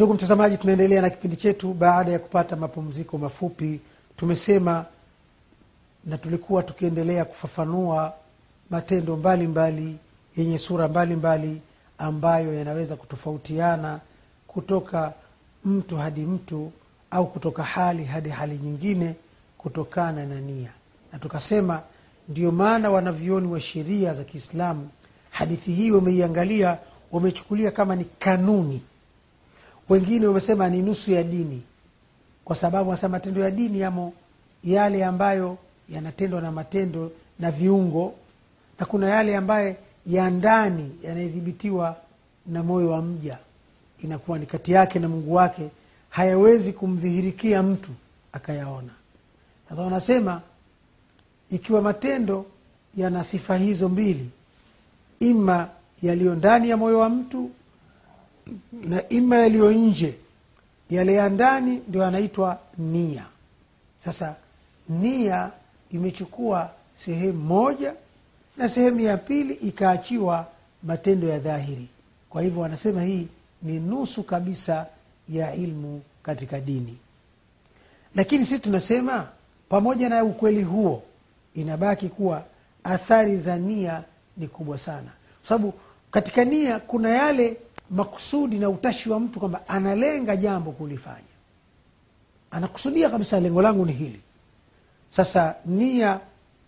ndugu mtazamaji tunaendelea na kipindi chetu. Baada ya kupata mapumziko mafupi tumesema na tulikuwa tukiendelea kufafanua matendo mbalimbali mbali, yenye sura mbalimbali mbali, ambayo yanaweza kutofautiana kutoka mtu hadi mtu au kutoka hali hadi hali nyingine kutokana na nia. Na tukasema ndio maana wanavyoni wa sheria za kiislamu hadithi hii wameiangalia wamechukulia kama ni kanuni wengine wamesema ni nusu ya dini kwa sababu wanasema matendo ya dini yamo yale ambayo yanatendwa na matendo na viungo na kuna yale ambaye ya ndani yanayedhibitiwa na moyo wa mja. Inakuwa ni kati yake na mungu wake hayawezi kumdhihirikia mtu akayaona. Sasa wanasema ikiwa matendo yana sifa hizo mbili ima yaliyo ndani ya moyo wa mtu na ima yaliyo nje yale ya ndani ndio yanaitwa nia. Sasa nia imechukua sehemu moja na sehemu ya pili ikaachiwa matendo ya dhahiri. Kwa hivyo wanasema hii ni nusu kabisa ya ilmu katika dini. Lakini sisi tunasema pamoja na ukweli huo inabaki kuwa athari za nia ni kubwa sana. Kwa sababu katika nia kuna yale makusudi na utashi wa mtu kwamba analenga jambo kulifanya. Anakusudia kabisa lengo langu ni hili. Sasa nia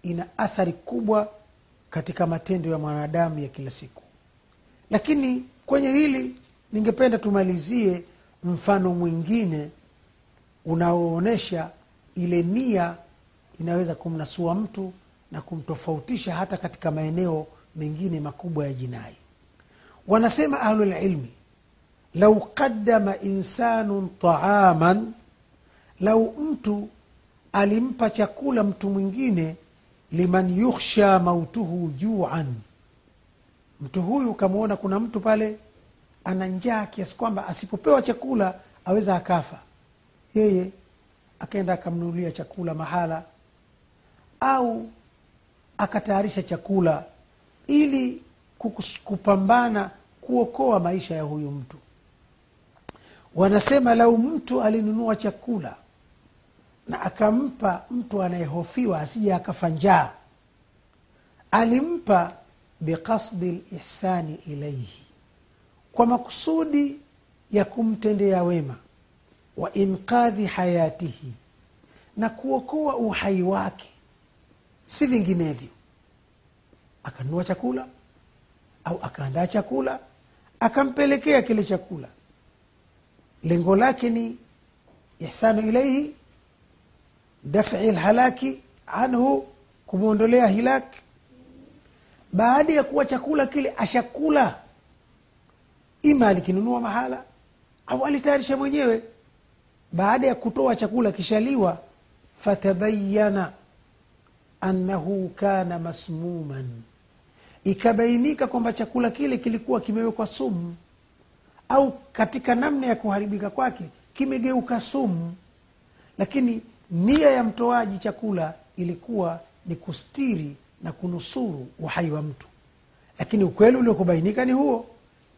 ina athari kubwa katika matendo ya mwanadamu ya kila siku. Lakini kwenye hili ningependa tumalizie mfano mwingine unaoonyesha ile nia inaweza kumnasua mtu na kumtofautisha hata katika maeneo mengine makubwa ya jinai wanasema ahlulilmi lau qadama insanun taaman lau mtu alimpa chakula mtu mwingine liman yukhsha mautuhu juan. Mtu huyu ukamwona kuna mtu pale ana njaa kiasi kwamba asipopewa chakula aweza akafa. Yeye akaenda akamnunulia chakula mahala au akatayarisha chakula ili kupambana kuokoa maisha ya huyu mtu. Wanasema lau mtu alinunua chakula na akampa mtu anayehofiwa asije akafa njaa alimpa biqasdi lihsani ilaihi kwa makusudi ya kumtendea wema wa inqadhi hayatihi na kuokoa uhai wake si vinginevyo. Akanunua chakula au akaandaa chakula akampelekea kile chakula. Lengo lake ni ihsanu ilaihi dafi lhalaki anhu kumwondolea hilaki baada ya kuwa chakula kile ashakula ima alikinunua mahala au alitayarisha mwenyewe. Baada ya kutoa chakula kishaliwa fatabayana annahu kana masmuman ikabainika kwamba chakula kile kilikuwa kimewekwa sumu. Au katika namna ya kuharibika kwake kimegeuka sumu. Lakini nia ya mtoaji chakula ilikuwa ni kustiri na kunusuru uhai wa mtu. Lakini ukweli uliokubainika ni huo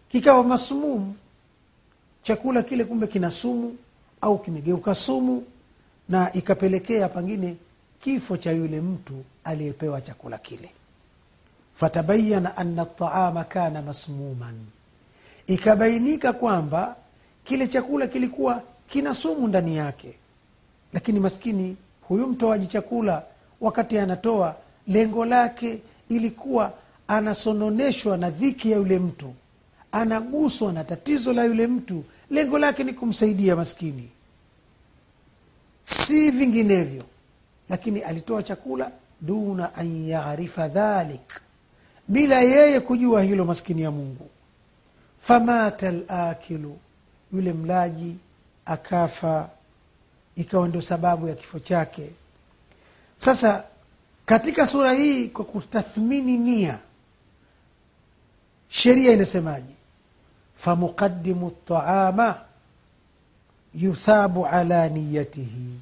kikawa masmumu chakula kile kumbe kina sumu au kimegeuka sumu na ikapelekea pengine kifo cha yule mtu aliyepewa chakula kile fatabayana ana taama kana masmuman. Ikabainika kwamba kile chakula kilikuwa kina sumu ndani yake. Lakini maskini huyu mtoaji chakula wakati anatoa lengo lake ilikuwa anasononeshwa na dhiki ya yule mtu. Anaguswa na tatizo la yule mtu. Lengo lake ni kumsaidia maskini. Si vinginevyo. Lakini alitoa chakula duna an yarifa dhalik bila yeye kujua hilo maskini ya mungu. Famata lakilu yule mlaji akafa ikawa ndio sababu ya kifo chake. Sasa katika sura hii kwa kutathmini nia sheria inasemaje? Famuqadimu taama yuthabu ala niyatihi.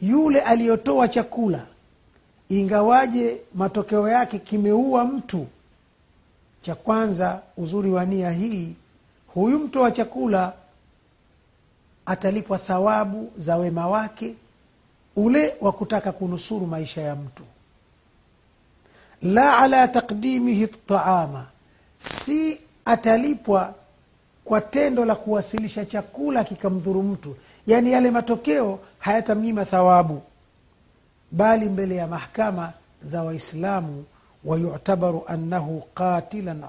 Yule aliyotoa chakula ingawaje matokeo yake kimeua mtu cha kwanza uzuri wa nia hii huyu mtoa chakula atalipwa thawabu za wema wake ule wa kutaka kunusuru maisha ya mtu. La ala taqdimihi taama si atalipwa kwa tendo la kuwasilisha chakula kikamdhuru mtu. Yaani yale matokeo hayatamnyima thawabu bali mbele ya mahkama za waislamu wayutabaru annahu qatilan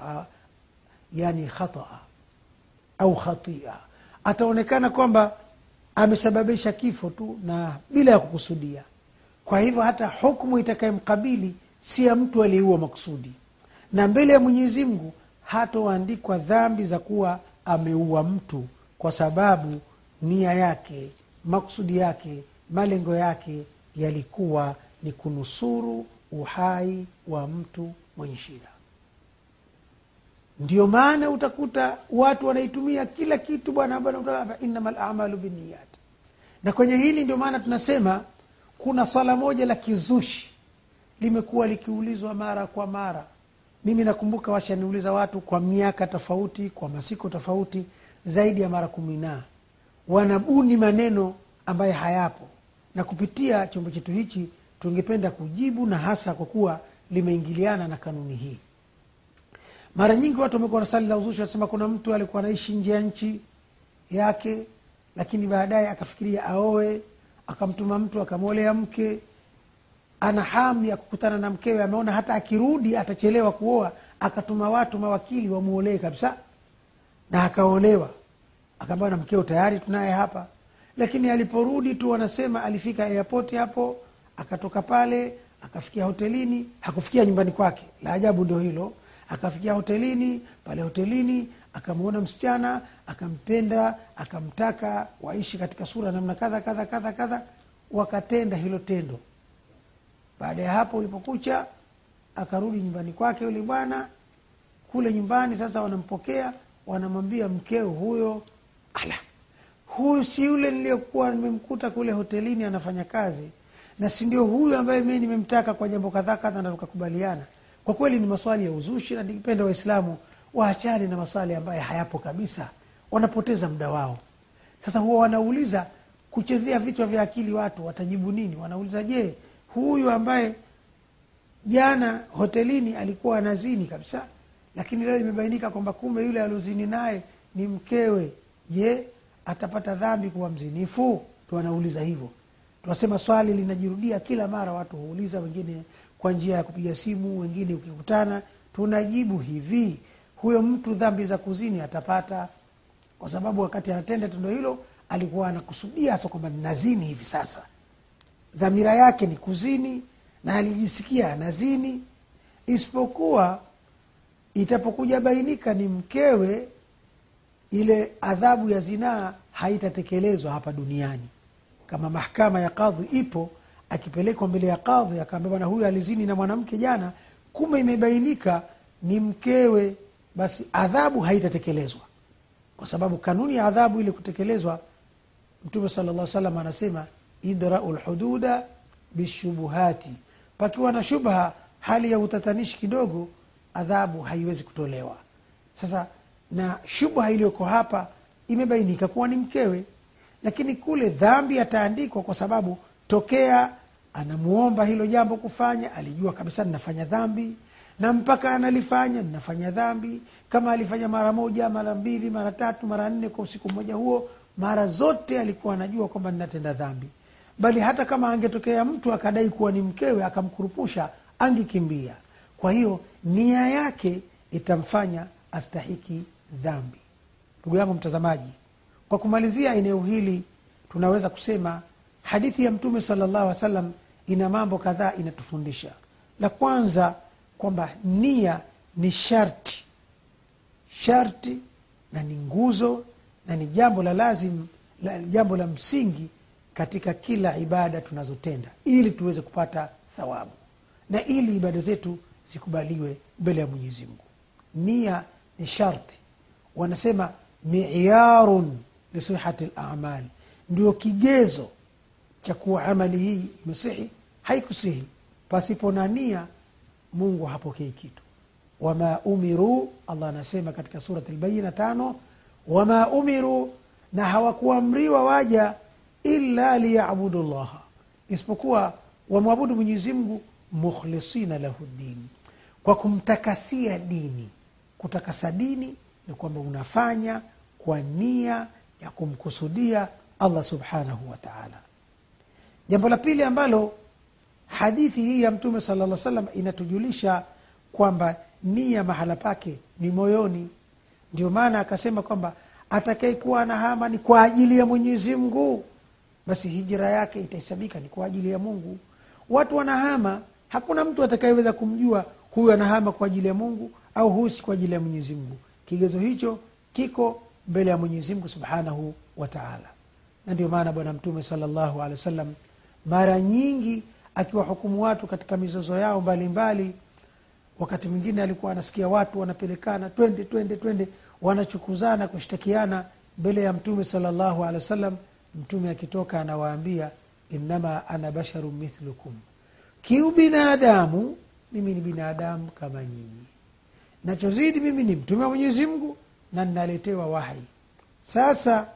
yani khataa au khatia. Ataonekana kwamba amesababisha kifo tu na bila ya kukusudia. Kwa hivyo hata hukmu itakayemkabili si ya mtu aliyeua makusudi na mbele ya mwenyezi mungu hatoandikwa dhambi za kuwa ameua mtu kwa sababu nia yake makusudi yake malengo yake yalikuwa ni kunusuru uhai wa mtu mwenye shida. Ndio maana utakuta watu wanaitumia kila kitu bwana bwana innama lamalu biniyat na kwenye hili ndio maana tunasema kuna swala moja la kizushi limekuwa likiulizwa mara kwa mara. Mimi nakumbuka washaniuliza watu kwa miaka tofauti kwa masiko tofauti zaidi ya mara kumi na. Wanabuni maneno ambayo hayapo na kupitia chombo chetu hichi tungependa kujibu na hasa kwa kuwa limeingiliana na kanuni hii. Mara nyingi watu wamekuwa na swali la uzushi wanasema kuna mtu alikuwa anaishi nje ya nchi yake lakini baadaye akafikiria aoe akamtuma mtu akamwolea mke ana hamu ya kukutana na mkewe ameona hata akirudi atachelewa kuoa akatuma watu mawakili wamwolee kabisa na akaolewa. Akaambiwa na mkeo tayari tunaye hapa lakini aliporudi tu wanasema alifika airport hapo akatoka pale akafikia hotelini hakufikia nyumbani kwake. La ajabu ndio hilo. Akafikia hotelini pale hotelini akamwona msichana akampenda akamtaka waishi katika sura namna kadha kadha kadha kadha. Wakatenda hilo tendo. Baada ya hapo ulipokucha akarudi nyumbani kwake yule bwana. Kule nyumbani sasa wanampokea wanamwambia mkeo huyo ala huyu si yule niliyokuwa nimemkuta kule hotelini anafanya kazi. Na si ndio huyu ambaye mii nimemtaka kwa jambo kadhaa kadha na tukakubaliana? Kwa kweli ni maswali ya uzushi na nikipenda waislamu waachane na maswali ambayo hayapo kabisa. Wanapoteza muda wao. Sasa huwa wanauliza kuchezea vichwa vya akili watu watajibu nini? Wanauliza je huyu ambaye jana hotelini alikuwa anazini kabisa lakini leo imebainika kwamba kumbe yule aliozini naye ni mkewe. Je atapata dhambi kuwa mzinifu? Wanauliza hivyo. Tunasema swali linajirudia kila mara watu huuliza wengine kwa njia ya kupiga simu wengine ukikutana tunajibu hivi huyo mtu dhambi za kuzini atapata? Kwa sababu wakati anatenda tendo hilo alikuwa anakusudia hasa kwamba ninazini hivi sasa. Dhamira yake ni kuzini na alijisikia anazini. Isipokuwa itapokuja bainika ni mkewe ile adhabu ya zinaa haitatekelezwa hapa duniani. Kama mahkama ya kadhi ipo akipelekwa mbele ya kadhi akaambia bwana huyu alizini na mwanamke jana kumbe imebainika ni mkewe. Basi adhabu haitatekelezwa. Kwa sababu kanuni ya adhabu ile kutekelezwa mtume sala llah salam anasema idrau lhududa bishubuhati pakiwa na shubha hali ya utatanishi kidogo adhabu haiwezi kutolewa. Sasa na shubha iliyoko hapa imebainika kuwa ni mkewe. Lakini kule dhambi ataandikwa kwa sababu tokea anamuomba hilo jambo kufanya alijua kabisa ninafanya dhambi. Na mpaka analifanya ninafanya dhambi. Kama alifanya mara moja mara mbili mara tatu mara nne kwa usiku mmoja huo mara zote alikuwa anajua kwamba ninatenda dhambi. Bali hata kama angetokea mtu akadai kuwa ni mkewe akamkurupusha angekimbia. Kwa hiyo nia yake itamfanya astahiki dhambi. Ndugu yangu mtazamaji kwa kumalizia eneo hili tunaweza kusema hadithi ya mtume salllahu alih wasallam ina mambo kadhaa inatufundisha. La kwanza kwamba nia ni sharti. Sharti na ni nguzo na ni jambo la lazim la, jambo la msingi katika kila ibada tunazotenda ili tuweze kupata thawabu. Na ili ibada zetu zikubaliwe mbele ya mwenyezi mungu. Nia ni sharti wanasema miyarun lisihati lamali ndio kigezo cha kuwa amali hii imesihi haikusihi. Pasipo na nia mungu hapokei kitu. Wama umiru allah anasema katika surat lbayina tano wama umiru na hawakuamriwa waja illa liyabudu llaha isipokuwa wamwabudu mwenyezimngu mukhlisina lahu dini kwa kumtakasia dini kutakasa dini ni kwamba unafanya kwa nia ya kumkusudia allah subhanahu wa taala. Jambo la pili ambalo hadithi hii ya mtume sala lla salam inatujulisha kwamba nia mahala pake ni moyoni. Ndio maana akasema kwamba atakayekuwa anahama ni kwa ajili ya mwenyezi mungu. Basi hijira yake itahesabika ni kwa ajili ya mungu. Watu wanahama hakuna mtu atakayeweza kumjua huyu anahama kwa ajili ya mungu au huyu si kwa ajili ya mwenyezi mungu kigezo hicho kiko mbele ya mwenyezi mungu subhanahu wa taala. Na ndio maana bwana mtume salllahu alehi wasallam mara nyingi akiwahukumu watu katika mizozo yao mbalimbali mbali, wakati mwingine alikuwa anasikia watu wanapelekana twende twende twende wanachukuzana kushtakiana mbele ya mtume salllahu alehi wasallam. mtume akitoka anawaambia innama ana basharu mithlukum. Kiubinadamu mimi ni binadamu kama nyinyi nachozidi mimi ni mtume wa mwenyezi mungu na ninaletewa wahi. Sasa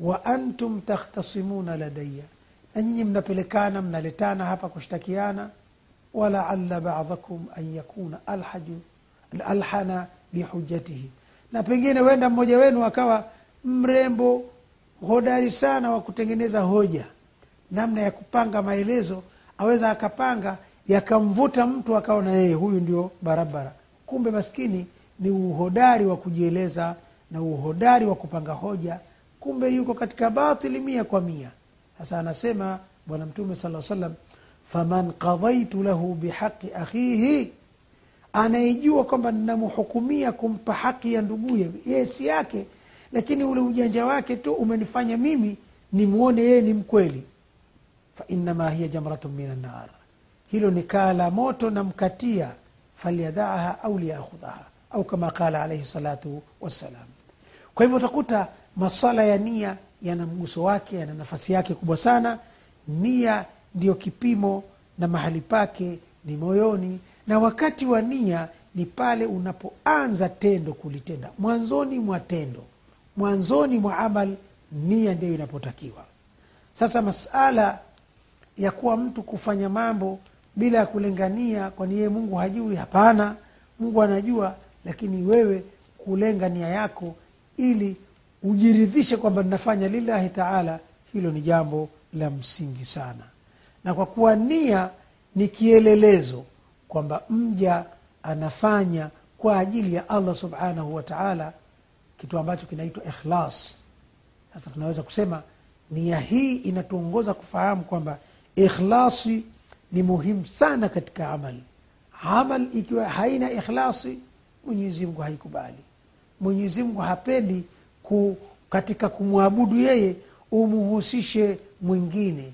wa antum takhtasimuna ladaya na nyinyi mnapelekana mnaletana hapa kushtakiana. Walaala badakum an yakuna alhaju alhana bihujatihi na pengine wenda mmoja wenu akawa mrembo hodari sana wa kutengeneza hoja. Namna ya kupanga maelezo aweza akapanga yakamvuta mtu akaona yeye huyu ndio barabara kumbe maskini ni uhodari wa kujieleza na uhodari wa kupanga hoja kumbe yuko katika batili mia kwa mia. Sasa anasema bwana mtume sala salam faman qadaitu lahu bihaqi akhihi anayejua kwamba ninamhukumia kumpa haki ya nduguye yeye si yake lakini ule ujanja wake tu umenifanya mimi nimwone yeye ni mkweli. Fainama hiya jamratun min annar hilo ni kaa la moto namkatia falyadaaha au liyakhudhaha au kama qala alaihi salatu wassalam kwa hivyo utakuta maswala ya nia yana mguso wake yana nafasi yake kubwa sana. nia ndiyo kipimo na mahali pake ni moyoni na wakati wa nia ni pale unapoanza tendo kulitenda. mwanzoni mwa tendo mwanzoni mwa amal nia ndiyo inapotakiwa. sasa masala ya kuwa mtu kufanya mambo bila ya kulengania kwani yeye mungu hajui? Hapana. Mungu anajua lakini wewe kulenga nia yako ili ujiridhishe kwamba ninafanya lillahi taala hilo ni jambo la msingi sana. Na kwa kuwa nia ni kielelezo kwamba mja anafanya kwa ajili ya allah subhanahu wa taala kitu ambacho kinaitwa ikhlas. Sasa tunaweza kusema nia hii inatuongoza kufahamu kwamba ikhlasi ni muhimu sana katika amali amal ikiwa haina ikhlasi mwenyezimngu haikubali. Mwenyezimngu hapendi ku, katika kumwabudu yeye umuhusishe mwingine.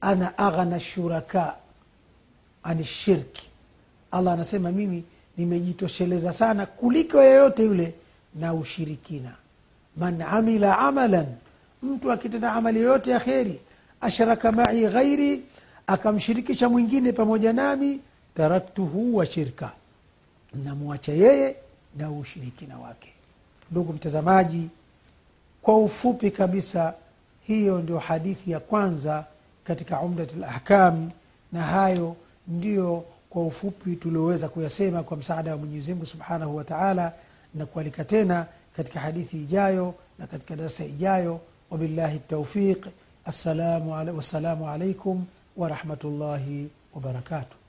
Ana aghna shuraka ani shirki allah anasema mimi nimejitosheleza sana kuliko yeyote yule na ushirikina. Man amila amalan mtu akitenda amali yoyote ya kheri ashraka mai ghairi akamshirikisha mwingine pamoja nami taraktuhu wa shirka. Namwacha yeye na ushirikina wake. Ndugu mtazamaji kwa ufupi kabisa hiyo ndio hadithi ya kwanza katika umdat lahkam na hayo ndiyo kwa ufupi tulioweza kuyasema kwa msaada wa mwenyezimngu subhanahu wa taala na kualika tena katika hadithi ijayo na katika darasa ijayo. Wabillahi taufiq wassalamu alaikum ورحمة الله وبركاته.